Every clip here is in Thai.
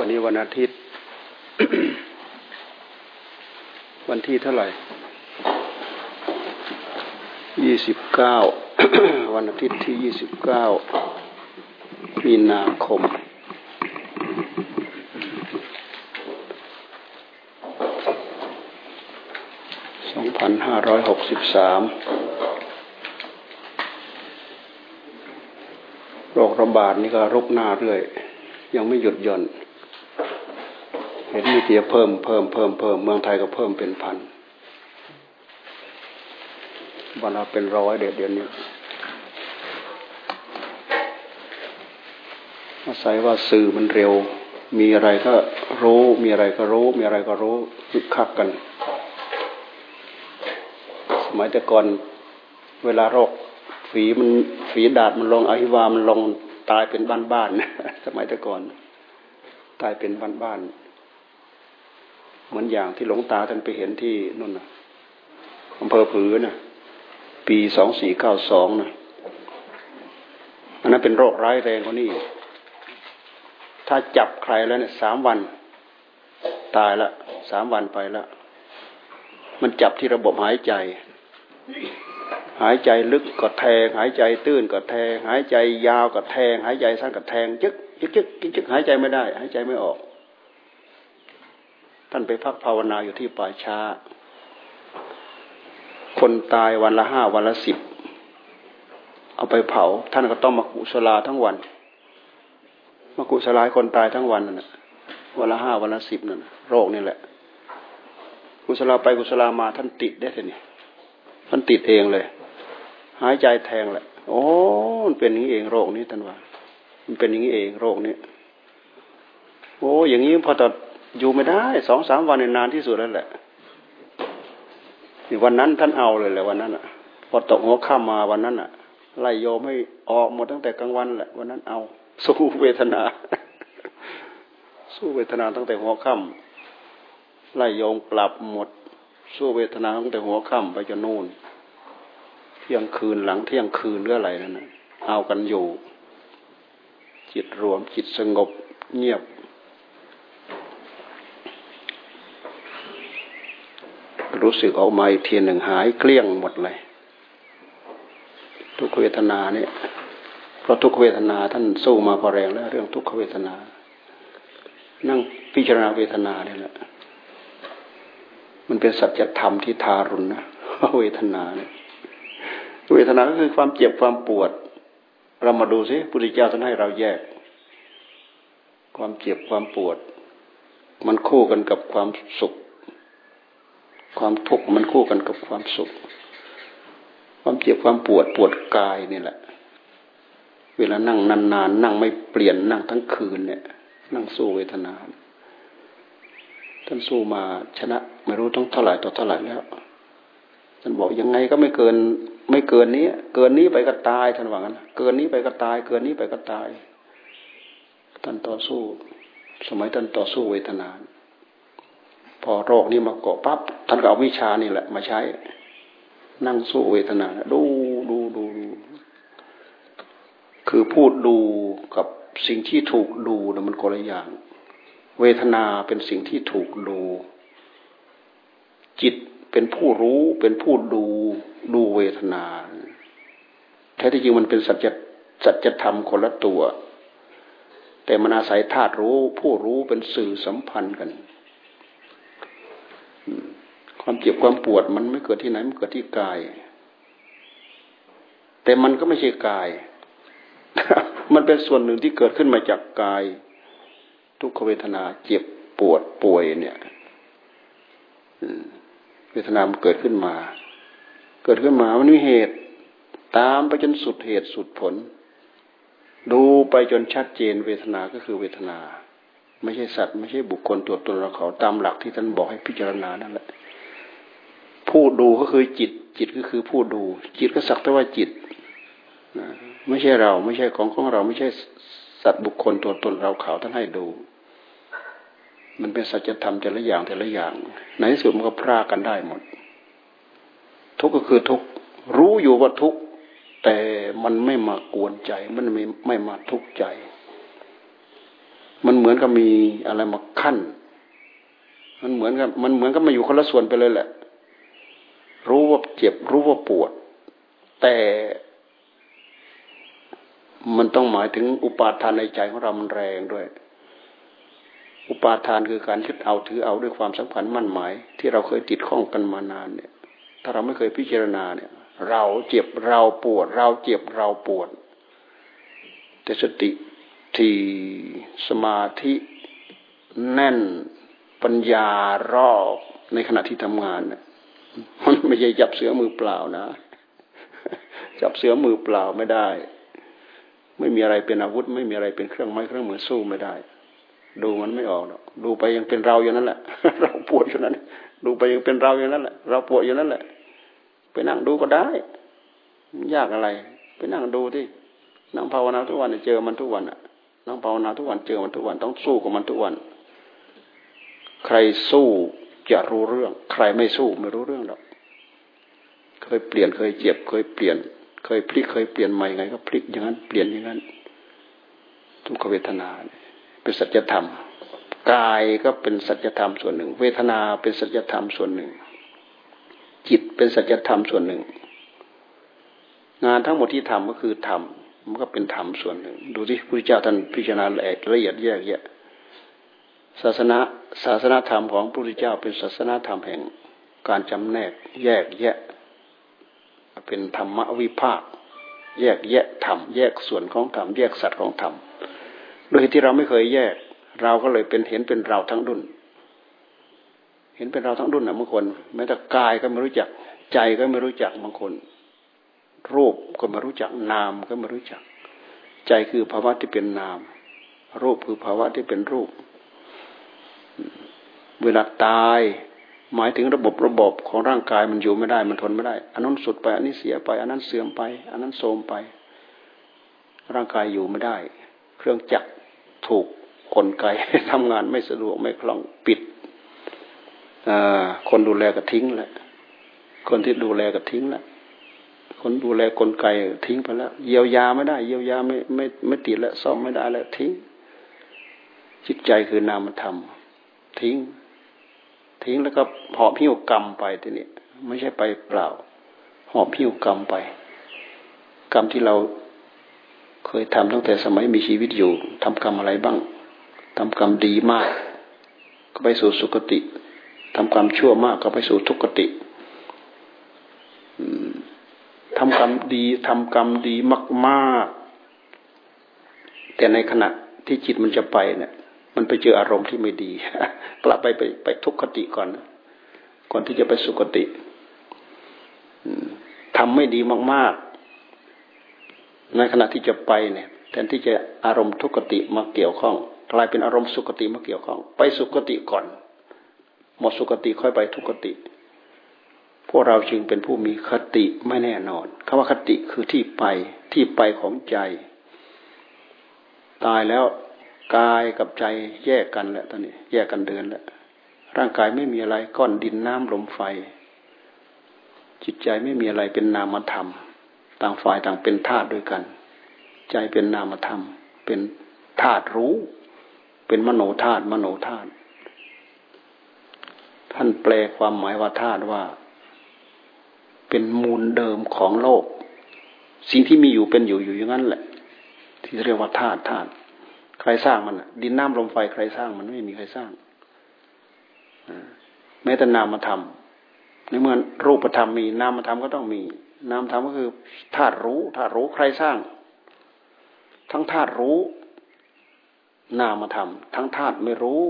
วันนี้วันอาทิตย์ วันที่เท่าไหร่ยี่สิบเก้าวันอาทิตย์ที่ยี่สิบเก้ามีนาคม สองพันห้าร้อยหกสิบสามโรคระบาดนี่ก็รุกหน้าเรื่อย ยังไม่หยุดหย่อน ห็นมีเตียเพิ่มเพิ่มเพิ่มเพิ่มเมืองไทยก็เพิ่มเป็นพันวันเราเป็นร้อยเดือนเดือนนี้อาศัยว่าสื่อมันเร็ว มีอะไรก็รู้ มีอะไรก็รู้ มีอะไรก็รู้คึกคักกัน สมัยแต่ก่อนเวลาโรคฝีมันฝีดาดมันลงอหิวามันลงตายเป็นบ้านบ้านสมัยแต่ก่อน ตายเป็นบ้านบ้าน เหมือนอย่างที่หลวงตาท่านไปเห็นที่นู่นนะอำเภอผือนะปีสองสี่เก้าสองนะอันนั้นเป็นโรคร้ายแรงกว่านี้ถ้าจับใครแล้วเนี่ยสามวัน ตายละสามวันไปละ มันจับที่ระบบหายใจ หายใจลึกก็แทง หายใจตื้นก็แทง หายใจยาวก็แทง หายใจสั้นก็แทง จึ๊กจึ๊กจึ๊กจึ๊กหายใจไม่ได้ หายใจไม่ออก ท่านไปพักภาวนาอยู่ที่ป่าช้า คนตายวันละห้าวันละสิบเอาไปเผา ท่านก็ต้องมากุศลาทั้งวัน มากุศลาคนตายทั้งวันนั่นะวันละห้าวันละสิบนั่นโรคนี่แหละ กุศลาไปกุศลามาท่านติดได้ทีนี้ท่านติดเองเลย หายใจแทงแหละโอ้มันเป็นอย่างนี้เองโรคนี้ท่านว่า มันเป็นอย่างนี้เองโรคนี้โอ้อย่างนี้พอตอด อยู่ไม่ได้สองสามวันในนานที่สุดแล้วแหละวันนั้นท่านเอาเลยแหละวันนั้นอะ พอตกหัวข้ามมาวันนั้นอะไล่โยมให้ออกหมดตั้งแต่กลางวันแหละวันนั้นเอาสู้เวทนา สู้เวทนาตั้งแต่หัวค่ำไล่โยมกลับหมด สู้เวทนาตั้งแต่หัวค่ำไปจนนู่น เที่ยงคืนหลังเที่ยงคืนหรืออะไรนั่นนะเอากันอยู่ จิตรวมจิตสงบเงียบ รู้สึกออกมาอีกทีหนึ่งหายเกลี้ยงหมดเลย ทุกเวทนาเนี่ยเพราะทุกเวทนาท่านสู้มาพอแรงแล้ว เรื่องทุกขเวทนา นั่งพิจารณาเวทนาเนี่ยแหละ มันเป็นสัจธรรมที่ทารุณนะเวทนาเนี่ยเวทนาก็คือความเจ็บความปวด เรามาดูซิพุทธเจ้าท่านให้เราแยก ความเจ็บความปวด มันคู่กันกับความสุข ความทุกข์มันคู่กันกับความสุข ความเจ็บความปวดปวดกายนี่แหละ เวลานั่งนานๆนนั่งไม่เปลี่ยนนั่งทั้งคืนเนี่ย นั่งสู้เวทนา ท่านสู้มาชนะ ไม่รู้ต้องเท่าไหร่ต่อเท่าไหร่แล้วท่านบอกยังไงก็ไม่เกิน ไม่เกินนี้ เกินนี้ไปก็ตายท่านว่างั้นเกินนี้ไปก็ตาย เกินนี้ไปก็ตายท่านต่อสู้ สมัยท่านต่อสู้เวทนา พอโรคนี้มาเกาะปั๊บท่านก็เอาวิชานี่แหละ มาใช้ นั่งสู้เวทนาดูดูดูดูคือพูดดูกับสิ่งที่ถูกดูนะมันคนละอย่าง เวทนาเป็นสิ่งที่ถูกดู จิตเป็นผู้รู้เป็นผู้ดูดูเวทนาแท้ที่จริงมันเป็นสัจสัจธรรมคนละตัว แต่มันอาศัยธาตุรู้ ผู้รู้เป็นสื่อสัมพันธ์กัน ความเจ็บความปวดมันไม่เกิดที่ไหนมันเกิดที่กาย แต่มันก็ไม่ใช่กาย มันเป็นส่วนหนึ่งที่เกิดขึ้นมาจากกาย ทุกขเวทนาเจ็บปวดป่วยเนี่ยเวทนามันเกิดขึ้นมา เกิดขึ้นมามันมีเหตุ ตามไปจนสุดเหตุสุดผล ดูไปจนชัดเจนเวทนาก็คือเวทนา ไม่ใช่สัตว์ไม่ใช่บุคคลตัวตนเราเขาตามหลักที่ท่านบอกให้พิจารณานั่นแหละผู้ดูก็คือจิต จิตก็คือผู้ดู จิตก็สักแต่ว่าจิตไม่ใช่เราไม่ใช่ของของเราไม่ใช่สัตว์บุคคลตัวตนเราเขาท่านให้ดู มันเป็นสัจธรรมแต่ละอย่างแต่ละอย่างในที่สุดมันก็พรากันได้หมด ทุกก็คือทุกรู้อยู่ว่าทุกแต่มันไม่มากวนใจ มันไม่ไม่มาทุกข์ใจ มันเหมือนกับมีอะไรมาขั้น มันเหมือนกับมันเหมือนกับมาอยู่คนละส่วนไปเลยแหละ รู้ว่าเจ็บรู้ว่าปวด แต่มันต้องหมายถึงอุปาทานในใจของเรามันแรงด้วย อุปาทานคือการยึดเอาถือเอาด้วยความสัมพันธ์มั่นหมาย ที่เราเคยติดข้องกันมานานเนี่ย ถ้าเราไม่เคยพิจารณาเนี่ย เราเจ็บเราปวด เราเจ็บเราปวด แต่สติ ที่สมาธิแน่นปัญญารอบในขณะที่ทำงานเนี่ยมันไม่ใช่จับเสือมือเปล่านะ จับเสือมือเปล่าไม่ได้ ไม่มีอะไรเป็นอาวุธ ไม่มีอะไรเป็นเครื่องไม้เครื่องมือสู้ไม่ได้ ดูมันไม่ออกหรอกดูไปยังเป็นเราอย่างนั้นแหละ เราปวดอยู่นั้น ดูไปยังเป็นเราอย่างนั้นแหละ เราปวดอยู่นั้นแหละ ไปนั่งดูก็ได้ ยากอะไร ไปนั่งดูที่นั่งภาวนาทุกวันเจอมันทุกวันอะ นั่งภาวนาทุกวันเจอมันทุกวันต้องสู้กับมันทุกวัน ใครสู้จะรู้เรื่อง ใครไม่สู้ไม่รู้เรื่องหรอกเคยเปลี่ยนเคยเจ็บเคยเปลี่ยน เคยพลิกเคยเปลี่ยนใหม่ไงก็พลิกอย่างนั้นเปลี่ยนอย่างนั้นทุกขเวทนาเป็นสัจธรรมกายก็เป็นสัจธรรมส่วนหนึ่ง เวทนาเป็นสัจธรรมส่วนหนึ่ง จิตเป็นสัจธรรมส่วนหนึ่ง งานทั้งหมดที่ทำก็คือธรร มันก็เป็นธรรมส่วนหนึ่ง ดูที่พระพุทธเจ้าท่านพิจารณาละเอียดแยกแยะศาสนาศาสนาธรรมของพระพุทธเจ้าเป็นศาสนาธรรมแห่งการจำแนกแยกแยะ เป็นธรรมวิภาค แยกแยะธรรมแยกส่วนของธรรมแยกสัตว์ของธรรมโดยที่เราไม่เคยแยก เราก็เลยเป็นเห็นเป็นเราทั้งดุนเห็นเป็นเราทั้งดุนนะบางคนแม้แต่กายก็ไม่รู้จักใจก็ไม่รู้จักบางคน รูปก็ไม่รู้จักนามก็ไม่รู้จัก ใจคือภาวะที่เป็นนาม รูปคือภาวะที่เป็นรูป เวลาตาย หมายถึงระบบระบบของร่างกายมันอยู่ไม่ได้มันทนไม่ได้ อันนั้นสุดไป อันนี้เสียไป อันนั้นเสื่อมไป อันนั้นโทรมไป ร่างกายอยู่ไม่ได้ เครื่องจักรถูกกลไกทำงานไม่สะดวกไม่คล่องปิดคนดูแลก็ทิ้งแหละคนที่ดูแลก็ทิ้งแล้ว คนดูแลกลไกทิ้งไปแล้วเยียวยาไม่ได้ เยียวยาไม่ไม่ไม่ติดแล้วซ่อมไม่ได้แล้วทิ้งจิตใจคือนามธรรมทิ้ง ทิ้งแล้วก็หอบพิวกรรมไปทีนี้ไม่ใช่ไปเปล่า หอบพิวกรรมไป กรรมที่เราเคยทำตั้งแต่สมัยมีชีวิตอยู่ทำกรรมอะไรบ้างทำกรรมดีมาก ก็ไปสู่สุคติทำกรรมชั่วมากก็ไปสู่ทุกขติทำ กรรมดีทำกรรมดีมากๆ แต่ในขณะที่จิตมันจะไปเนี่ย มันไปเจออารมณ์ที่ไม่ดีกลับไปไปไปทุกขติก่อน ก่อนที่จะไปสุขติทำไม่ดีมาก ๆ ในขณะที่จะไปเนี่ย แทนที่จะอารมณ์ทุกขติมาเกี่ยวข้องกลายเป็นอารมณ์สุขติมาเกี่ยวข้อง ไปสุขติก่อน หมดสุขติค่อยไปทุกขติ พวกเราจึงเป็นผู้มีคติไม่แน่นอนคำว่าคติคือที่ไปที่ไปของใจ ตายแล้วกายกับใจแยกกันแล้วตอนนี้ แยกกันเดินแล้วร่างกายไม่มีอะไรก้อนดินน้ำลมไฟ จิตใจไม่มีอะไรเป็นนามธรรม ต่างฝ่ายต่างเป็นธาตุด้วยกัน ใจเป็นนามธรรม เป็นธาตุรู้ เป็นมโนธาตุมโนธาตุท่านแปลความหมายว่าธาตุว่า เป็นมูลเดิมของโลก สิ่งที่มีอยู่เป็นอยู่อยู่อย่างนั้นแหละ ที่เรียกว่าธาตุธาตุใครสร้างมันดินน้ำลมไฟใครสร้างมันไม่มีใครสร้างแม้แต่นามธรรมในเมื่อรูปธรรมมีนามธรรมก็ต้องมี นามธรรมก็คือธาตุรู้ธาตุรู้ใครสร้าง ทั้งธาตุรู้ นามธรรม ทั้งธาตุไม่รู้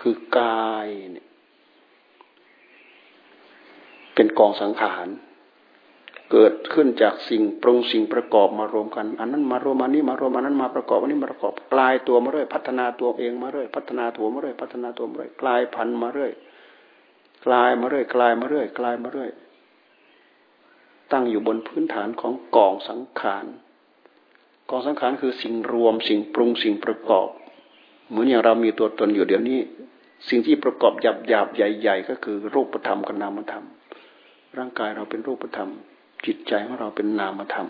คือกายเนี่ย เป็นกองสังขาร เกิดขึ้นจากสิ่งปรุงสิ่งประกอบมารวมกัน อันนั้นมารวมอันนี้มารวมอันนั้นมาประกอบอันนี้มาประกอบกลายตัวมาเรื่อยพัฒนาตัวเองมาเรื่อยพัฒนาตัวมาเรื่อยพัฒนาตัวมาเรื่อยกลายพันธุ์มาเรื่อยกลายมาเรื่อยกลายมาเรื่อยกลายมาเรื่อยตั้งอยู่บนพื้นฐานของกองสังขารกองสังขารคือสิ่งรวมสิ่งปรุงสิ่งประกอบ เหมือนอย่างเรามีตัวตนอยู่เดี๋ยวนี้ สิ่งที่ประกอบหยาบหยาบใหญ่ ๆ ก็คือรูปธรรมกับนามธรรม ร่างกายเราเป็นรูปธรรม จิตใจของเราเป็นนามธรรม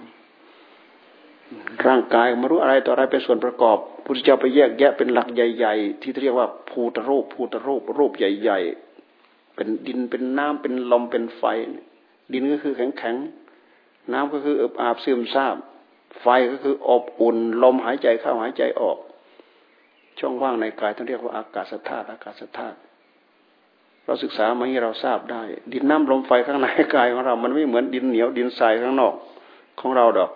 ร่างกายมารู้อะไรต่ออะไรเป็นส่วนประกอบพุทธเจ้าไปแยกแยะเป็นหลักใหญ่ ๆ ที่เรียกว่าภูตรูปภูตรูปรูปใหญ่ ๆ เป็นดินเป็นน้ำเป็นลมเป็นไฟ ดินก็คือแข็งแข็งน้ำก็คืออบอาบซึมซาบ ไฟก็คืออบอุ่นลมหายใจเข้าหายใจออก ช่องว่างในกายต้องเรียกว่าอากาศธาตุอากาศธาตุ เราศึกษามาให้เราทราบได้ ดินน้ำลมไฟข้างในกายของเรา มันไม่เหมือนดินเหนียวดินทรายข้างนอกของเราดอก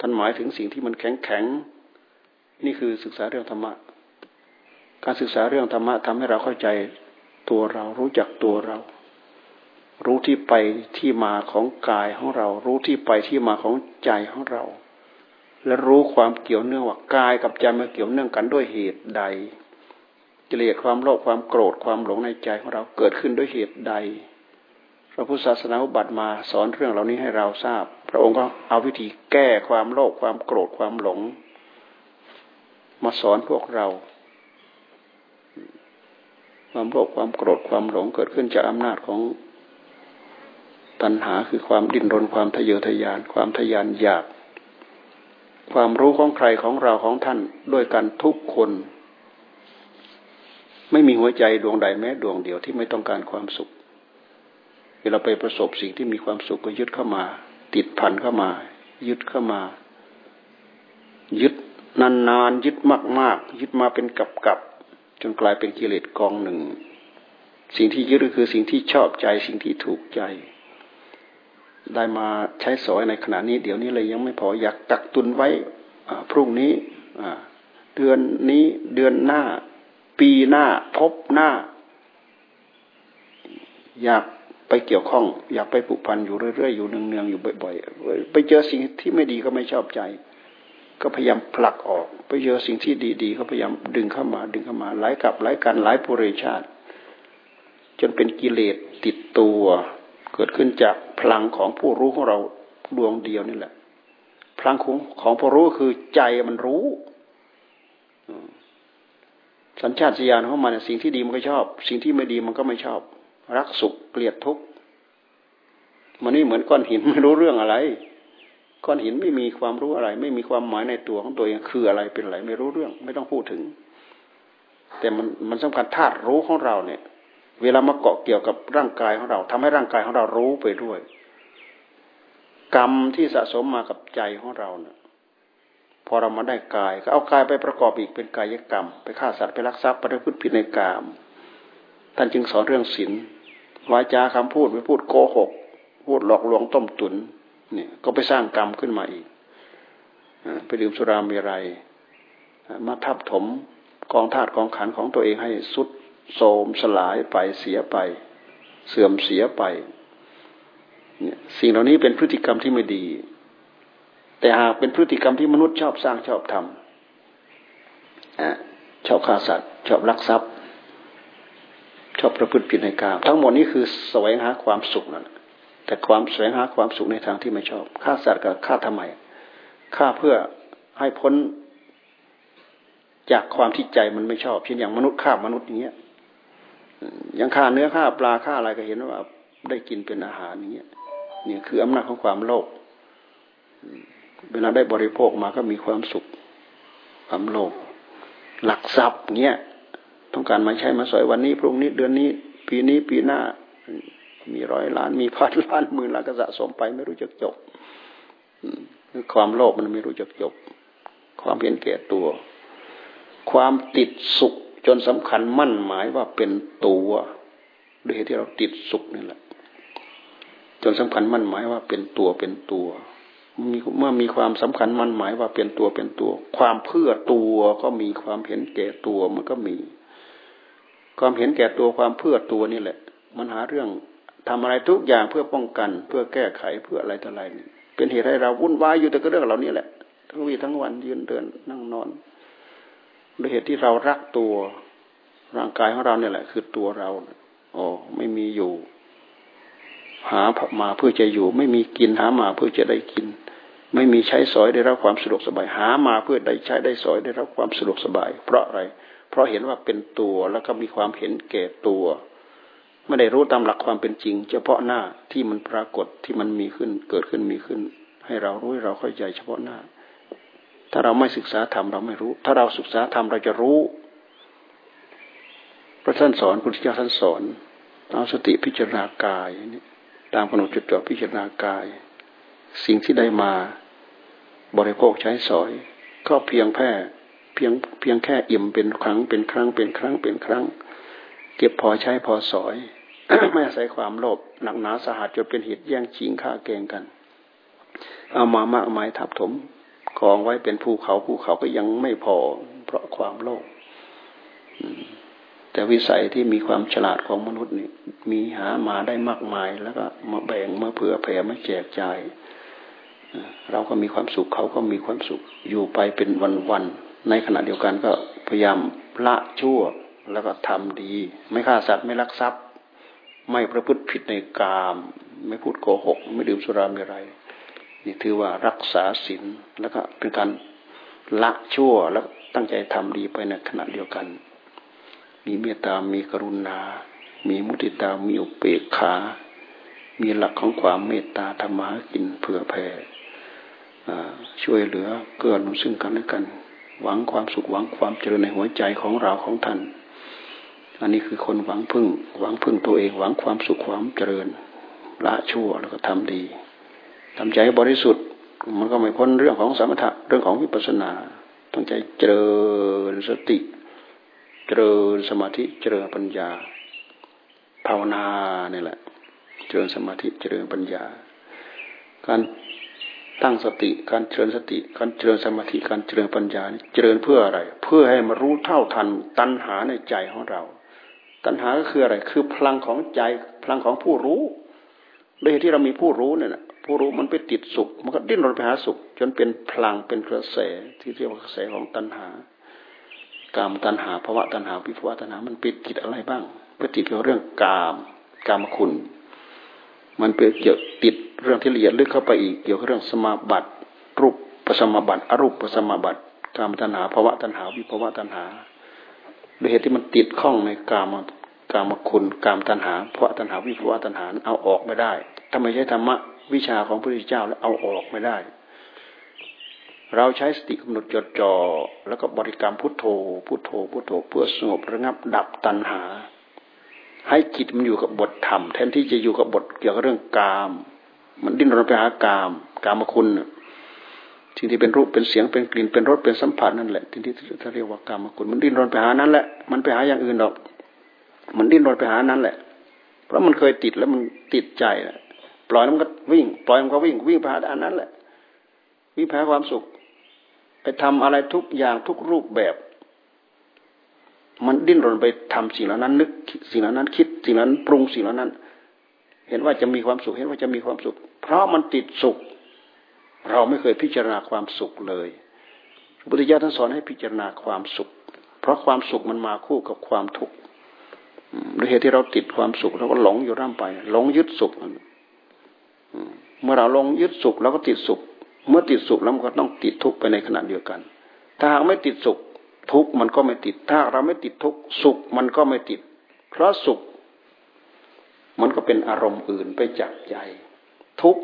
ท่านหมายถึงสิ่งที่มันแข็งแข็งนี่คือศึกษาเรื่องธรรมะ การศึกษาเรื่องธรรมะทำให้เราเข้าใจตัวเรารู้จักตัวเรา รู้ที่ไปที่มาของกายของเรา รู้ที่ไปที่มาของใจของเรา และรู้ความเกี่ยวเนื่องว่ากายกับใจมาเกี่ยวเนื่องกันด้วยเหตุใด กิเลสความโลภความโกรธความหลงในใจของเราเกิดขึ้นด้วยเหตุใด พระพุทธศาสนาบัติมาสอนเรื่องเหล่านี้ให้เราทราบ พระองค์ก็เอาวิธีแก้ความโลภความโกรธความหลง มาสอนพวกเรา ความโลภความโกรธความหลงเกิดขึ้นจากอำนาจของตัณหาคือความดิ้นรนความทะเยอทะยาน ความทะยานอยาก ความรู้ของใครของเราของท่านด้วยกันทุกคน ไม่มีหัวใจดวงใดแม้ดวงเดียวที่ไม่ต้องการความสุข เวลาไปประสบสิ่งที่มีความสุขก็ยึดเข้ามา ติดพันเข้ามา ยึดเข้ามา ยึดนานๆยึดมากๆ ยึดมาเป็นกับกับจนกลายเป็นกิเลสกองหนึ่ง สิ่งที่ยึดก็คือสิ่งที่ชอบใจสิ่งที่ถูกใจ ได้มาใช้สอยในขณะนี้ เดี๋ยวนี้เลยยังไม่พออยากตักตุนไว้พรุ่งนี้เดือนนี้เดือนหน้า ปีหน้าพบหน้า อยากไปเกี่ยวข้อง อยากไปผูกพันอยู่เรื่อยๆอยู่เนืองๆอยู่บ่อยๆไปเจอสิ่งที่ไม่ดีก็ไม่ชอบใจ ก็พยายามผลักออก ไปเจอสิ่งที่ดีๆก็พยายามดึงเข้ามา ดึงเข้ามาหลายกลับหลายกันหลปุเรชาติ จนเป็นกิเลสติดตัว เกิดขึ้นจากพลังของผู้รู้ของเราดวงเดียวนี่แหละพลังของของผู้รู้คือใจมันรู้ สัญชาติญาณของมันสิ่งที่ดีมันก็ชอบ สิ่งที่ไม่ดีมันก็ไม่ชอบ รักสุขเกลียดทุกข์มันนี่เหมือนก้อนหินไม่รู้เรื่องอะไรก้อนหินไม่มีความรู้อะไร ไม่มีความหมายในตัวของตัวเองคืออะไรเป็นอะไร ไม่รู้เรื่อง ไม่ต้องพูดถึง แต่มันมันสำคัญธาตุรู้ของเราเนี่ย เวลามาเกาะเกี่ยวกับร่างกายของเราทำให้ร่างกายของเรารู้ไปด้วย กรรมที่สะสมมากับใจของเราเนี่ย พอเรามาได้กาย ก็เอากายไปประกอบอีกเป็นกายกรรม ไปฆ่าสัตว์ไปรักทรัพย์ไปพูดผิดในกาม ท่านจึงสอนเรื่องศีลวาจาคำพูดไปพูดโกหก พูดหลอกลวงต้มตุนเนี่ยก็ไปสร้างกรรมขึ้นมาอีกไปดื่มสุรามีไรมาทับถมกองธาตุกองขันของตัวเองให้สุดโทมสลายไปเสียไป เสื่อมเสียไปเนี่ยสิ่งเหล่านี้เป็นพฤติกรรมที่ไม่ดี แต่หากเป็นพฤติกรรมที่มนุษย์ชอบสร้างชอบทำชอบฆ่าสัตว์ ชอบลักทรัพย์ ชอบประพฤติผิดในกามทั้งหมดนี้คือแสวงหาความสุขนั่นแต่ความแสวงหาความสุขในทางที่ไม่ชอบฆ่าสัตว์กับฆ่าทำไมฆ่าเพื่อให้พ้นจากความที่ใจมันไม่ชอบเช่นอย่างมนุษย์ฆ่ามนุษย์อย่างเงี้ยย่างฆ่าเนื้อฆ่าปลาฆ่าอะไรก็เห็นว่าได้กินเป็นอาหารอย่างเงี้ยนี่คืออำนาจของความโลภ เวลาได้บริโภคมาก็มีความสุขความโลภหลักทรัพย์เงี้ยต้องการมาใช้มาสอยวันนี้ พรุ่งนี้เดือนนี้ ปีนี้ปีหน้า มีร้อยล้านมีพันล้านหมื่นล้านก็สะสมไปไม่รู้จักจบความโลภมันไม่รู้จักจบ ความเพียนแก่ตัว ความติดสุขจนสำคัญมั่นหมายว่าเป็นตัวด้วยเหตุที่เราติดสุขนี่แหละ จนสำคัญมั่นหมายว่าเป็นตัวเป็นตัว มีเมื่อมีความสำคัญมันหมายว่าเป็นตัวเป็นตัว ความเพื่อตัวก็มีความเห็นแก่ตัวมันก็มี ความเห็นแก่ตัวความเพื่อตัวนี่แหละ มันหาเรื่องทำอะไรทุกอย่างเพื่อป้องกัน เพื่อแก้ไขเพื่ออะไรต่ออะไรเป็นเหตุให้เราวุ่นวายอยู่แต่ก็เรื่องเหล่านี้แหละ ทั้งวีทั้งวันยืนเดินนั่งนอนด้วยเหตุที่เรารักตัวร่างกายของเราเนี่ยแหละ คือตัวเราอ๋อไม่มีอยู่ หามาเพื่อจะอยู่ ไม่มีกินหามาเพื่อจะได้กิน ไม่มีใช้สอยได้รับความสะดวกสบายหามาเพื่อได้ใช้ได้สอยได้รับความสะดวกสบาย เพราะอะไร เพราะเห็นว่าเป็นตัวแล้วก็มีความเห็นแก่ตัว ไม่ได้รู้ตามหลักความเป็นจริง เฉพาะหน้าที่มันปรากฏที่มันมีขึ้นเกิดขึ้นมีขึ้น ให้เรารู้ให้เราเข้าใจเฉพาะหน้า ถ้าเราไม่ศึกษาธรรมเราไม่รู้ ถ้าเราศึกษาธรรมเราจะรู้พระท่านสอนพุทธเจ้าท่านสอนเอาสติพิจารณากายนี่ตามขนมจุดจ่อพิจารณากาย สิ่งที่ได้มา บริโภคใช้สอย ก็เพียงแค่เพียงเพียงแค่อิ่มเป็นครั้งเป็นครั้งเป็นครั้งเป็นครั้ง เก็บพอใช้พอสอย ไม่อาศัยความโลภหนักหนาสาหัสจนเป็นเหตุแย่งชิงฆ่าเกงกัน เอามามากมายทับถมกองไว้เป็นภูเขาภูเขาก็ยังไม่พอ เพราะความโลภแต่วิสัยที่มีความฉลาดของมนุษย์นี่มีหามาได้มากมายแล้วก็มาแบ่งมาเผื่อแผ่มาแจกจ่าย เราก็มีความสุขเขาก็มีความสุข อยู่ไปเป็นวันๆในขณะเดียวกันก็พยายามละชั่วแล้วก็ทำดี ไม่ฆ่าสัตว์ไม่ลักทรัพย์ ไม่ประพฤติผิดในกามไม่พูดโกหก ไม่ดื่มสุราเมรัยนี่ถือว่ารักษาศีลแล้วก็เป็นการละชั่วแล้วตั้งใจทำดีไปในขณะเดียวกัน มีเมตตา มีกรุณา มีมุติตา มีอุเบกขา มีหลักของความเมตตาธรรมะกินเผื่อแผ่ ช่วยเหลือเกื้อหนุนซึ่งกันและกัน หวังความสุขหวังความเจริญในหัวใจของเราของท่าน อันนี้คือคนหวังพึ่ง หวังพึ่งตัวเองหวังความสุขความเจริญละชั่วแล้วก็ทำดีทำใจบริสุทธิ์ มันก็ไม่พ้นเรื่องของสมถะเรื่องของวิปัสสนาต้องใจเจริญสติ เจริญสมาธิเจริญปัญญา ภาวนาเนี่ยแหละ เจริญสมาธิเจริญปัญญา การ ตั้งสติการเจริญสติ การเจริญสมาธิการเจริญปัญญาเจริญเพื่ออะไร เพื่อให้มารู้เท่าทันตัณหาในใจของเรา ตัณหาก็คืออะไร คือพลังของใจพลังของผู้รู้โดยที่เรามีผู้รู้เนี่ยผู้รู้มันไปติดสุข มันก็ดิ้นรนไปหาสุข จนเป็นพลังเป็นกระแสที่เรียกว่ากระแสของตัณหากามตัณหาภาวะตัณหาวิภวะตัณหา มันไปติดอะไรบ้างไปติดเกี่ยวเรื่องกามกามคุณ มันไปเกี่ยวติด เรื่องที่ละเอียดลึกเข้าไปอีกเกี่ยวกับเรื่องสมาบัติรูปปสมาบัติอรูปปสมาบัติกามตัณหาภาวะตัณหาวิภาวะตัณหาโดยเหตุที่มันติดข้องในกามกามคุณกามตัณหาภาวะตัณหาวิภาวะตัณหาเอาออกไม่ได้ถ้าไมใช่ธรรมะวิชาของพระพุทธเจ้าแล้วเอาออกไม่ได้ เราใช้สติกำหนดจดจ่อแล้วก็บริกรรมพุทโธพุทโธพุทโธเพื่อสงบระงับดับตัณหา ให้จิตมันอยู่กับบทธรรมแทนที่จะอยู่กับบทเกี่ยวกับเรื่องกาม มันดิ้นรนไปหากาม กามคุณสิ่งที่เป็นรูปเป็นเสียงเป็นกลิ่นเป็นรสเป็นสัมผัสนั่นแหละที่ที่เขาเรียกว่ากามคุณ มันดิ้นรนไปหานั้นแหละมันไปหาอย่างอื่นหรอก มันดิ้นรนไปหานั้นแหละ เพราะมันเคยติดแล้วมันติดใจแหละปล่อยมันก็วิ่ง ปล่อยมันก็วิ่งวิ่งไปหาด้านนั้นแหละวิ่งแพ้ความสุข ไปทำอะไรทุกอย่างทุกรูปแบบ มันดิ้นรนไปทำสิ่งเหล่านั้น นึกสิ่งเหล่านั้น คิดสิ่งนั้นปรุงสิ่งเหล่านั้น เห็นว่าจะมีความสุข เห็นว่าจะมีความสุข เพราะมันติดสุข เราไม่เคยพิจารณาความสุขเลยพระพุทธเจ้าท่านสอนให้พิจารณาความสุข เพราะความสุขมันมาคู่กับความทุกข์ด้วยเหตุที่เราติดความสุขเราก็หลงอยู่ร่ำไป หลงยึดสุขเมื่อเราลงยึดสุขเราก็ติดสุข เมื่อติดสุขแล้วมันก็ต้องติดทุกข์ไปในขณะเดียวกัน ถ้าหากไม่ติดสุขทุกข์มันก็ไม่ติด ถ้าเราไม่ติดทุกข์สุขมันก็ไม่ติด เพราะสุข มันก็เป็นอารมณ์อื่นไปจากใจ ทุก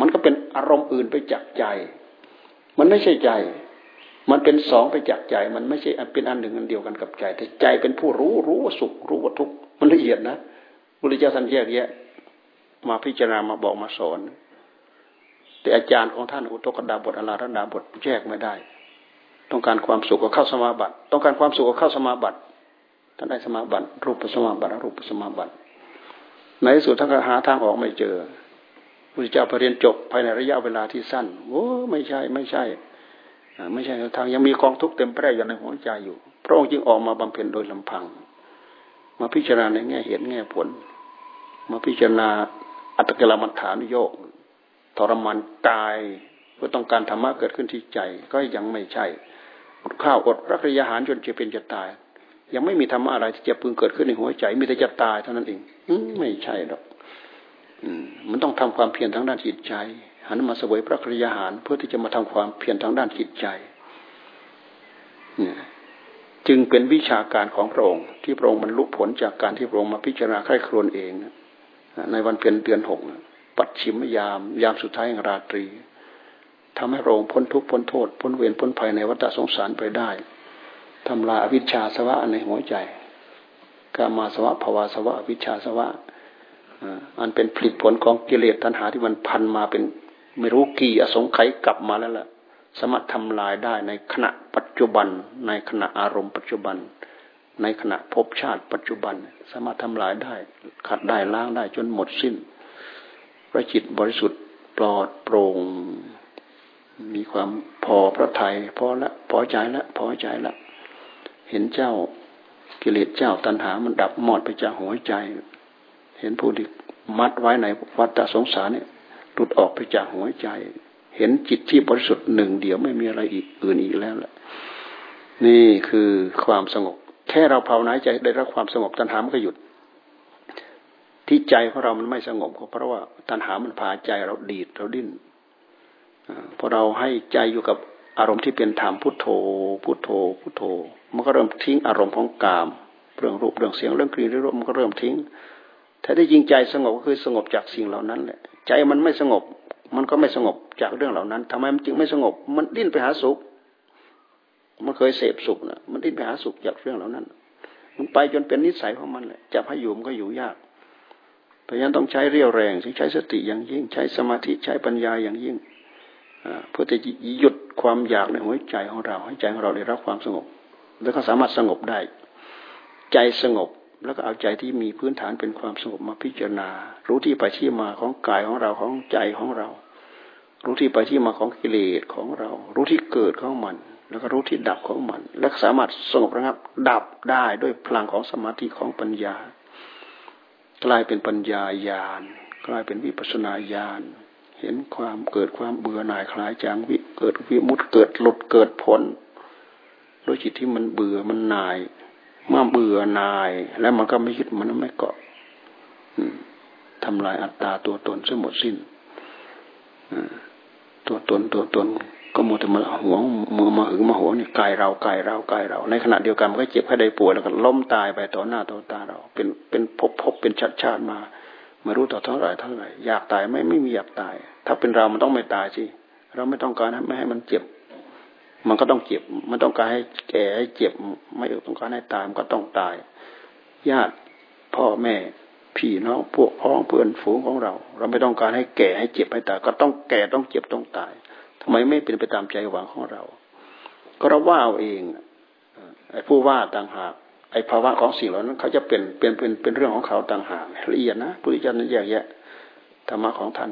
มันก็เป็นอารมณ์อื่นไปจากใจ มันไม่ใช่ใจ มันเป็นสองไปจากใจ มันไม่ใช่เป็นอันหนึ่งอันเดียวกันกับใจ แต่ใจเป็นผู้รู้รู้ว่าสุขรู้ว่าทุกข์มันละเอียดนะบุริเจ้าท่านแยกแยะ มาพิจารณามาบอกมาสอน แต่อาจารย์ของท่านอุตกดาบทอลาระดาบทแยกไม่ได้ ต้องการความสุขก็เข้าสมาบัติ ต้องการความสุขก็เข้าสมาบัติท่านได้สมาบัติรูปสมาบัติรูปสมาบัติ ในที่สุดท่านก็หาทางออกไม่เจอพระเจ้าไปเรียนจบภายในระยะเวลาที่สั้นโอ้ไม่ใช่ไม่ใช่ไม่ใช่ทางยังมีกองทุกข์เต็มแปร่อยู่ในหัวใจอยู่ พระองค์จึงออกมาบำเพ็ญโดยลำพัง มาพิจารณาในแง่เหตุแง่ผล มาพิจารณาอัตกิลมัฏฐานโยกทรมานกายเพื่อต้องการธรรมะเกิดขึ้นที่ใจก็ยังไม่ใช่อดข้าวอดรักริยาหารจนจะเป็นจะตาย ยังไม่มีธรรมะอะไรที่จะพึงเกิดขึ้นในหัวใจมีแต่จะตายเท่านั้นเองไม่ใช่หรอกมันต้องทำความเพียรทางด้านจิตใจหันมาสวยพระกริยาหาร เพื่อที่จะมาทำความเพียรทางด้านจิตใจจึงเป็นวิชาการของพระองค์ ที่พระองค์บรรลุผลจากการที่พระองค์มาพิจารณาใคร่ครวญเองในวันเพ็ญเดือนหกปัดชิมยาม ยามสุดท้ายของราตรีทำให้โระองค์พ้นทุกข์พ้นโทษ พ้นเวรพ้นภัยในวัฏสงสารไปได้ ทำลายอวิชชาสวะในหัวใจกามาสวะภาวาสวะอวิชชาสวะอันเป็นผลิตผลของกิเลสตัณหาที่มันพันมาเป็นไม่รู้กี่อสงไขยกลับมาแล้วล่ะ สามารถทำลายได้ในขณะปัจจุบัน ในขณะอารมณ์ปัจจุบัน ในขณะภพชาติปัจจุบัน สามารถทำลายได้ ขัดได้ล้างได้จนหมดสิ้นพระจิตบริสุทธิ์ปลอดโปร่ง มีความพอพระทัยพอละพอใจละพอใจละ เห็นเจ้ากิเลสเจ้าตัณหามันดับหมดไปจากหัวใจ เห็นผู้ที่มัดไว้ในวัฏสงสารเนี่ยหลุดออกไปจากหัวใจ เห็นจิตที่บริสุทธิ์หนึ่งเดียวไม่มีอะไรอีกอื่นอีกแล้วแหละนี่คือความสงบ แค่เราภาวนาใจได้รับความสงบตัณหามันก็หยุด ที่ใจของเรามันไม่สงบเพราะว่าตัณหามันพาใจเราดีดเราดิ้นพอเราให้ใจอยู่กับ อารมณ์ที่เป็นธรรมพุทโธ พุทโธ พุทโธ มันก็เริ่มทิ้งอารมณ์ของกาม เรื่องรูปเรื่องเสียงเรื่องกลิ่นเรื่องรสมันก็เริ่มทิ้งถ้าได้ยิงใจสงบก็คือสงบจากสิ่งเหล่านั้นแหละใจมันไม่สงบ มันก็ไม่สงบจากเรื่องเหล่านั้นทำไมมันจึงไม่สงบ มันดิ้นไปหาสุข มันเคยเสพสุขนะมันดิ้นไปหาสุขจากเรื่องเหล่านั้น มันไปจนเป็นนิสัยของมันแหละจะให้อยู่มันก็อยู่ยากเพราะฉะนั้นต้องใช้เรี่ยวแรงใช้สติอย่างยิ่ง ใช้สมาธิใช้ปัญญาอย่างยิ่ง เพื่อจะหยุดความอยากในหัวใจของเรา ให้ใจของเราได้รับความสงบ แล้วก็สามารถสงบได้ ใจสงบแล้วก็เอาใจที่มีพื้นฐานเป็นความสงบมาพิจารณา รู้ที่ไปที่มาของกายของเราของใจของเรา รู้ที่ไปที่มาของกิเลสของเรา รู้ที่เกิดของมัน แล้วก็รู้ที่ดับของมัน และสามารถสงบระงับ ดับได้ด้วยพลังของสมาธิของปัญญา กลายเป็นปัญญาญาณกลายเป็นวิปัสนาญาณ เห็นความเกิดความเบื่อหน่ายคลายจางวิเกิดวิมุตเกิดหลุดเกิดผลด้วยจิตที่มันเบื่อมันหน่าย เมื่อเบื่อหน่าย แล้วมันก็ไม่ยึดมันไม่เกาะทำลายอัตตาตัวตนซะหมดสิ้นตัวตนตัวตน ก็มัวแต่มาหวงมือมาหึงมาหวงเนี่ยกายเรากายเรากายเรา ในขณะเดียวกันมันก็เจ็บแค่ได้ป่วยแล้วก็ล้มตายไปต่อหน้าต่อตาเรา เป็นเป็นพบพบเป็นชัดชาติมา ไม่รู้ต่อเท่าไหร่เท่าไหร่อยากตายไม่ไม่มีอยากตาย ถ้าเป็นเรามันต้องไม่ตายสิเราไม่ต้องการไม่ให้มันเจ็บ มันก็ต้องเจ็บ มันต้องการให้แก่ให้เจ็บ ไม่ต้องการให้ตายมันก็ต้องตาย ญาติพ่อแม่พี่น้องพวกพ้องเพื่อนฝูงของเรา เราไม่ต้องการให้แก่ให้เจ็บให้ตายก็ต้องแก่ต้องเจ็บต้องตายทำไมไม่เป็นไปตามใจหวังของเรา ก็เราว่าเอาเองไอ้ผู้ว่าต่างหากไอ้ภาวะของสิ่งเหล่านั้นเขาจะเป็นเป็นเป็นเป็นเรื่องของเขาต่างหากละเอียดนะพุทธิจารย์แยกแยะธรรมะของท่าน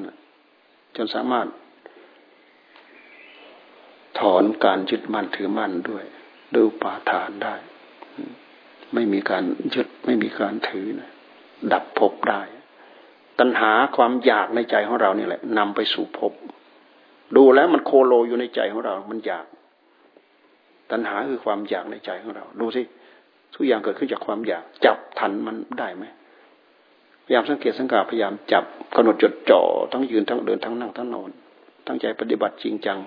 จนสามารถ ถอนการยึดมั่นถือมั่นด้วยด้วยปาทานได้ ไม่มีการยึดไม่มีการถือนะดับภพได้ ตัณหาความอยากในใจของเรานี่แหละนำไปสู่ภพดูแล้วมันโคโลอยู่ในใจของเรา มันอยาก ตัณหาคือความอยากในใจของเรา ดูสิทุกอย่างเกิดขึ้นจากความอยาก จับทันมันได้ไหม พยายามสังเกตสังกาพยายามจับกำหนดจดจ่อทั้งยืนทั้งเดินทั้งนั่งทั้งนอน ตั้งใจปฏิบัติจริงจัง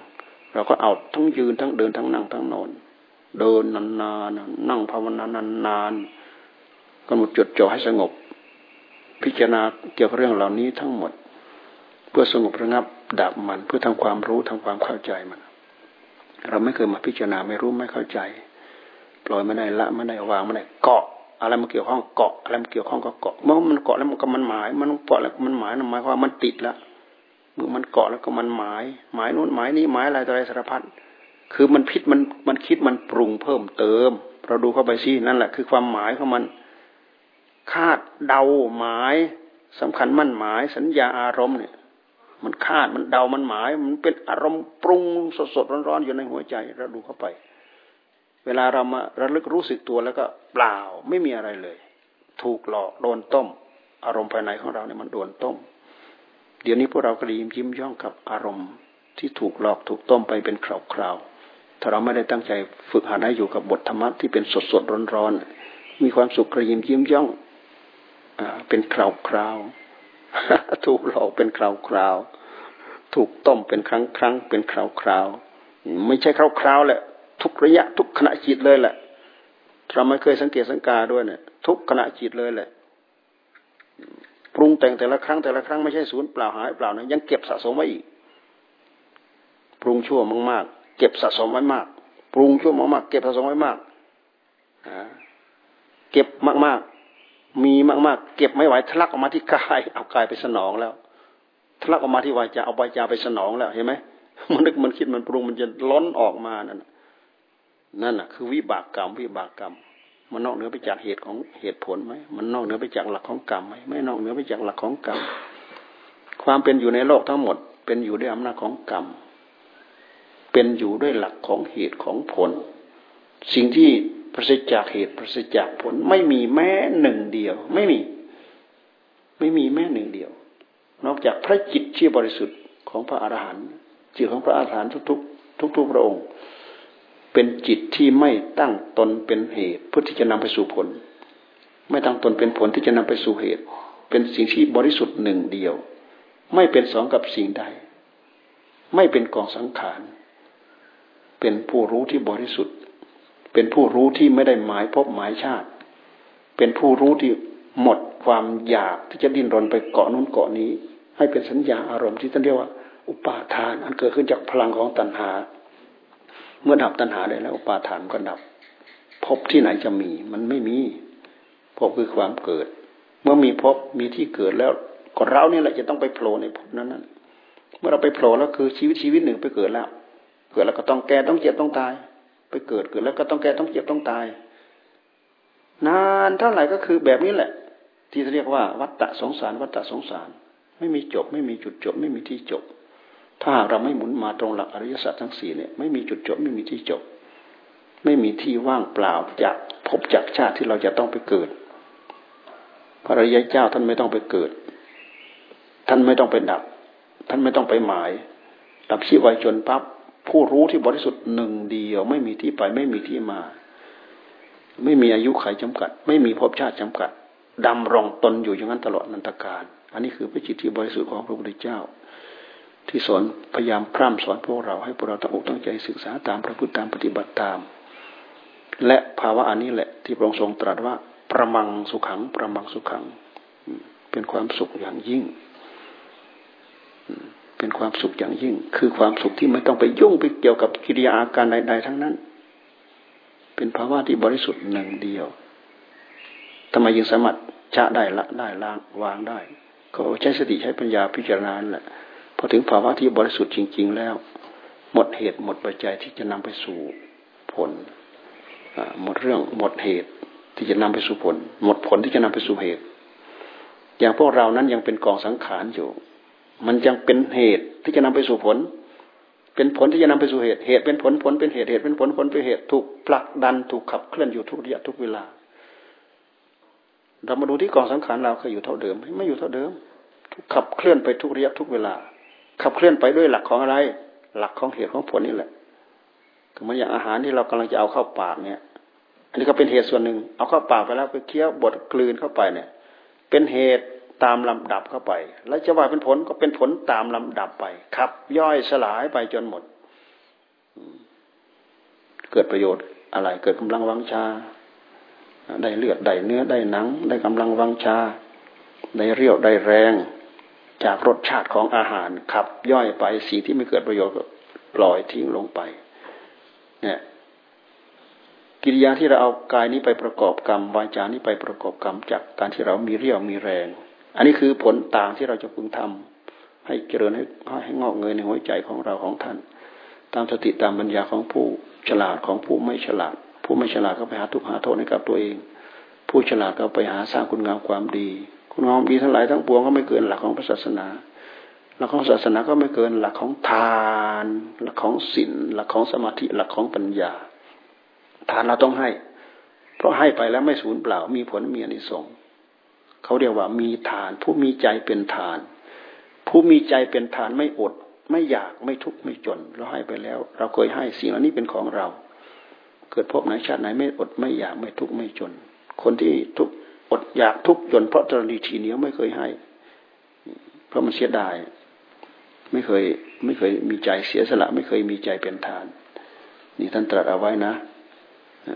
เราก็เอาทั้งยืนทั้งเดินทั้งนั่งทั้งนอน เดินนานๆนั่งภาวนานานๆกำหนดจดจ่อให้สงบ พิจารณาเกี่ยวกับเรื่องเหล่านี้ทั้งหมด เพื่อสงบระงับดับมันเพื่อทำความรู้ทำความเข้าใจมัน เราไม่เคยมาพิจารณาไม่รู้ไม่เข้าใจ ปล่อยไม่ได้ละไม่ได้วางไม่ได้เกาะ อะไรมันเกี่ยวข้องเกาะอะไรมันเกี่ยวข้องก็เกาะเมื่อมันเกาะแล้วมันก็มันหมาย มันเกาะแล้วมันหมายหมายความมันติดแล้วเมื่อมันเกาะแล้วก็มันหมาย หมายนู้นหมายนี้หมายอะไรต่ออะไรสารพัดคือมันพิษมันมันคิดมันปรุงเพิ่มเติม เราดูเข้าไปสินั่นแหละ คือความหมายของมันคาดเดาหมายสำคัญมั่นหมายสัญญาอารมณ์เนี่ย มันคาดมันเดามันหมาย มันเป็นอารมณ์ปรุงสดสดร้อนๆอยู่ในหัวใจเราดูเข้าไป เวลาเรามาระลึกรู้สึกตัวแล้วก็เปล่าไม่มีอะไรเลย ถูกหลอกโดนต้ม อารมณ์ภายในของเราเนี่ยมันโดนต้ม เดี๋ยวนี้พวกเราก็ยิ้มยิ้มย่องกับอารมณ์ที่ถูกหลอกถูกต้มไปเป็นคราวๆถ้าเราไม่ได้ตั้งใจฝึกหัดให้อยู่กับบทธรรมะที่เป็นสดสดร้อนร้อนมีความสุขกระยิมยิ้มย่องอเป็นคราวๆถูกหลอกเป็นคราวๆถูกต้มเป็นครั้งครั้งเป็นคราวๆไม่ใช่คราวๆแหละ ทุกระยะทุกขณะจิตเลยแหละ เราไม่เคยสังเกตสังกาด้วยเนี่ย ทุกขณะจิตเลยแหละ ปรุงแต่งแต่ละครั้งแต่ละครั้งไม่ใช่ศูนย์เปล่าหายเปล่านะยังเก็บสะสมไว้อีก ปรุงชั่วมากๆ เก็บสะสมไว้มาก ปรุงชั่วมากๆเก็บสะสมไว้มากเก็บมากๆ มีมากๆ เก็บไม่ไหวทะลักออกมาที่กายเอากายไปสนองแล้วทะลักออกมาที่วาจาเอาวาจาไปสนองแล้วเห็นไหมมันนึกมันคิดมันปรุงมันจะล้นออกมานั่น นั่นน่ะคือวิบากกรรม วิบากกรรม มันนอกเหนือไปจากเหตุของเหตุผลไหมมันนอกเหนือไปจากหลักของกรรมไหมไม่นอกเหนือไปจากหลักของกรรมความเป็นอยู่ในโลกทั้งหมด เป็นอยู่ด้วยอำนาจของกรรม เป็นอยู่ด้วยหลักของเหตุของผล สิ่งที่ประสิทธิจากเหตุประสิทธิจากผลไม่มีแม้หนึ่งเดียว ไม่มี ไม่มีแม้หนึ่งเดียว นอกจากพระจิตที่บริสุทธิ์ของพระอรหันต์จิตของพระอรหันต์ทุกๆทุกๆพระองค์ เป็นจิตที่ไม่ตั้งตนเป็นเหตุเพื่อที่จะนำไปสู่ผล ไม่ตั้งตนเป็นผลที่จะนำไปสู่เหตุ เป็นสิ่งที่บริสุทธิ์หนึ่งเดียว ไม่เป็นสองกับสิ่งใด ไม่เป็นกองสังขาร เป็นผู้รู้ที่บริสุทธิ์ เป็นผู้รู้ที่ไม่ได้หมายพบหมายชาติ เป็นผู้รู้ที่หมดความอยากที่จะดิ้นรนไปเกาะนู้นเกาะนี้ ให้เป็นสัญญาอารมณ์ที่ท่านเรียกว่า อุปาทานอันเกิดขึ้นจากพลังของตัณหา เมื่อดับตัณหาได้แล้ว ปาทานก็ดับ พบที่ไหนจะมี มันไม่มี พบคือความเกิด เมื่อมีพบมีที่เกิดแล้วก็เราเนี่ยแหละจะต้องไปโผล่ในภพนั้นนั้นเมื่อเราไปโผล่แล้วคือชีวิตชีวิตหนึ่งไปเกิดแล้ว เกิดแล้วก็ต้องแก่ต้องเจ็บต้องตาย ไปเกิดเกิดแล้วก็ต้องแก่ต้องเจ็บต้องตาย นานเท่าไหร่ก็คือแบบนี้แหละ ที่เรียกว่าวัฏฏะสงสารวัฏฏะสงสาร ไม่มีจบ ไม่มีจุดจบ ไม่มีที่จบ ถ้าเราไม่หมุนมาตรงหลักอริยสัจทั้งสี่เนี่ยไม่มีจุดจบไม่มีที่จบ ไม่มีที่ว่างเปล่าจากภพจากชาติที่เราจะต้องไปเกิด พระริยเจ้าท่านไม่ต้องไปเกิด ท่านไม่ต้องไปดับ ท่านไม่ต้องไปหมาย ดับชีวายจนปั๊บผู้รู้ที่บริสุทธิ์หนึ่งเดียว ไม่มีที่ไปไม่มีที่มา ไม่มีอายุไขจำกัด ไม่มีภพชาติจำกัดดำรงตนอยู่อย่างนั้นตลอดนันตการ อันนี้คือพระจิตที่บริสุทธิ์ของพระพุทธเจ้า ที่สอนพยายามพร่ำสอนพวกเราให้พวกเราตั้งอกตั้งใจศึกษาตามพระพุทธตามปฏิบัติตาม และภาวะอันนี้แหละที่พระองค์ทรงตรัสว่า ประมังสุขัง ประมังสุขัง เป็นความสุขอย่างยิ่ง เป็นความสุขอย่างยิ่ง คือความสุขที่ไม่ต้องไปยุ่งไปเกี่ยวกับกิริยาอาการใด ๆ ทั้งนั้น เป็นภาวะที่บริสุทธิ์หนึ่งเดียวทำไมยังสามารถชะได้ละได้ล้างวางได้ ก็ใช้สติใช้ปัญญาพิจารณาแหละ พอถึงภาวะที่บริสุทธิ์จริง ๆ แล้ว หมดเหตุหมดปัจจัยที่จะนำไปสู่ผลหมดเรื่องหมดเหตุที่จะนำไปสู่ผล หมดผลที่จะนำไปสู่เหตุ อย่างพวกเรานั้นยังเป็นกองสังขารอยู่ มันยังเป็นเหตุที่จะนำไปสู่ผล เป็นผลที่จะนำไปสู่เหตุ เหตุเป็นผลผลเป็นเหตุเหตุเป็นผลผลเป็นเหตุถูกผลักดันถูกขับเคลื่อนอยู่ทุกระยะทุกเวลา เรามาดูที่กองสังขารเราเคยอยู่เท่าเดิม ไม่อยู่เท่าเดิมถูกขับเคลื่อนไปทุกระยะทุกเวลา ขับเคลื่อนไปด้วยหลักของอะไร หลักของเหตุของผลนี่แหละคือมันอย่างอาหารที่เรากำลังจะเอาเข้าปากเนี่ย อันนี้ก็เป็นเหตุส่วนหนึ่ง เอาเข้าปากไปแล้วไปเคี้ยวบดกลืนเข้าไปเนี่ย เป็นเหตุตามลำดับเข้าไป แล้วจะว่าเป็นผลก็เป็นผลตามลำดับไปครับ ย่อยสลายไปจนหมด เกิดประโยชน์อะไร เกิดกำลังวังชา ได้เลือดได้เนื้อได้หนัง ได้กำลังวังชา ได้เรี่ยวได้แรง จากรสชาติของอาหารขับ ย่อยไปสิ่งที่ไม่เกิดประโยชน์ก็ปล่อยทิ้งลงไป เนี่ย กิริยาที่เราเอากายนี้ไปประกอบกรรมวาจานี้ไปประกอบกรรมจากการที่เรามีเรี่ยวมีแรง อันนี้คือผลต่างที่เราจะพึงทำให้เจริญให้ให้งอกเงยในหัวใจของเราของท่าน ตามสติตามปัญญาของผู้ฉลาดของผู้ไม่ฉลาด ผู้ไม่ฉลาดก็ไปหาทุกหาโทษให้กับตัวเอง ผู้ฉลาดก็ไปหาสร้างคุณงามความดี งามดีทั้งหลายทั้งปวงก็ไม่เกินหลักของศาสนา หลักของศาสนาก็ไม่เกินหลักของทาน หลักของศีลหลักของสมาธิหลักของปัญญา ทานเราต้องให้ เพราะให้ไปแล้วไม่สูญเปล่ามีผลมีอนิสงส์เขาเรียกว่ามีทาน ผู้มีใจเป็นทาน ผู้มีใจเป็นทานไม่อด ไม่อยากไม่ทุกข์ไม่จน เราให้ไปแล้ว เราเคยให้สิ่งเหล่านี้เป็นของเรา เกิดพบไหนชาติไหนไม่อดไม่อยากไม่ทุกข์ไม่จน คนที่ทุก อดอยากทุกข์จนเพราะตรณีทีเหนียวไม่เคยให้ เพราะมันเสียดาย ไม่เคยไม่เคยมีใจเสียสละ ไม่เคยมีใจเป็นทาน นี่ท่านตรัสเอาไว้นะ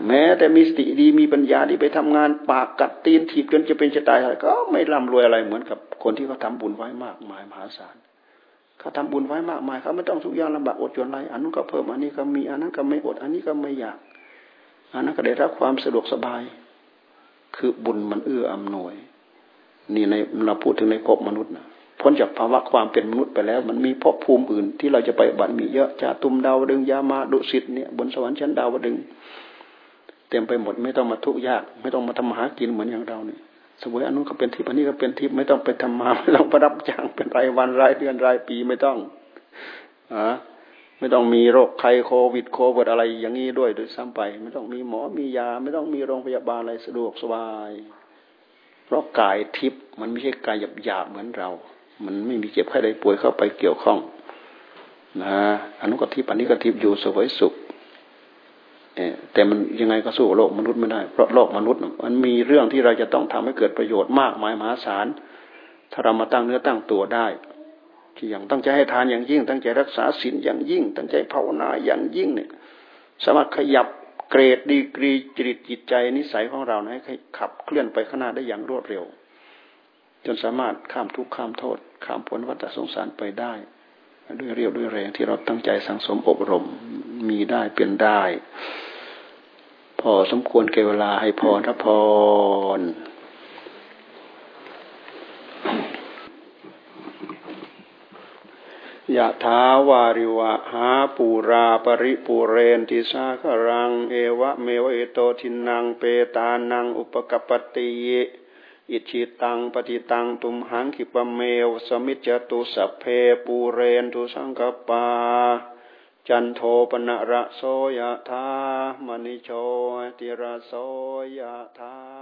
แม้แต่มีสติดีมีปัญญาดีไปทำงาน ปากกัดตีนถีบจนจะเป็นจะตายอะไรก็ไม่ร่ำรวยอะไรเหมือนกับคนที่เขาทาบุญไว้มากมายมหาศาลเขาทำบุญไว้มากมายเขาไม่ต้องทุกอย่างลำบากอดจนไรอันนั้นก็เพิ่มอันนี้ก็มีอันนั้นก็ไม่อดอันนี้ก็ไม่อยากอันนั้นก็ได้รับความสะดวกสบาย คือบุญมันเอื้ออำนวย นี่ในเราพูดถึงในภพมนุษย์นะพ้นจากภาวะความเป็นมนุษย์ไปแล้ว มันมีภพภูมิอื่นที่เราจะไปบัตมีเยอะจาตุมดาวดึงยามาดุสิตเนี่ยบนสวรรค์ชั้นดาวดึงเต็มไปหมดไม่ต้องมาทุกข์ยาก ไม่ต้องมาทำหากินเหมือนอย่างเราเนี่ยสวยอันนู้นก็เป็นทิพย์อันนี้ก็เป็นทิพย์ไม่ต้องไปทำมาไม่ต้องไปรับจ้างเป็นรายวันรายเดือนรายปีไม่ต้องอ่า ไม่ต้องมีโรคไข้โควิดโควิดอะไรอย่างนี้ด้วยโดยซ้ำไป ไม่ต้องมีหมอมียา ไม่ต้องมีโรงพยาบาลอะไรสะดวกสบาย เพราะกายทิพย์มันไม่ใช่กายหยาบหยาบเหมือนเรา มันไม่มีเจ็บไข้ใดป่วยเข้าไปเกี่ยวข้องนะอนุกทิพย์อันนี้กทิพย์อยู่สวยสุขแต่มันยังไงก็สู้โลกมนุษย์ไม่ได้ เพราะโลกมนุษย์ มันมีเรื่องที่เราจะต้องทำให้เกิดประโยชน์มากมายมหาศาลถ้าเรามาตั้งเนื้อตั้งตัวได้ ที่อย่างตั้งใจให้ทานอย่างยิ่ง ตั้งใจรักษาศีลอย่างยิ่ง ตั้งใจภาวนาอย่างยิ่งเนี่ยสามารถขยับเกรดดีกรีจริตจิตใจนิสัยของเราให้ขับเคลื่อนไปข้างหน้าได้อย่างรวดเร็ว จนสามารถข้ามทุกข์ข้ามโทษ ข้ามผลวัฏสงสารไปได้ ด้วยเรียวด้วยแรงที่เราตั้งใจสังสมอบรมมีได้เป็นได้ พอสมควรเกเวลาให้พรรับพร ยะถาวาริวะหาปูราปริปูเรนติสาครัง เอวะเมวะเอโตทินังเปตานังอุปกปติอิชิตังปฏิตังตุมหังขิปเมวสมิจจตุสัพเพปูเรนตุสังกปา จันโทปนะระโสยะธามณิโชติระโสยะธา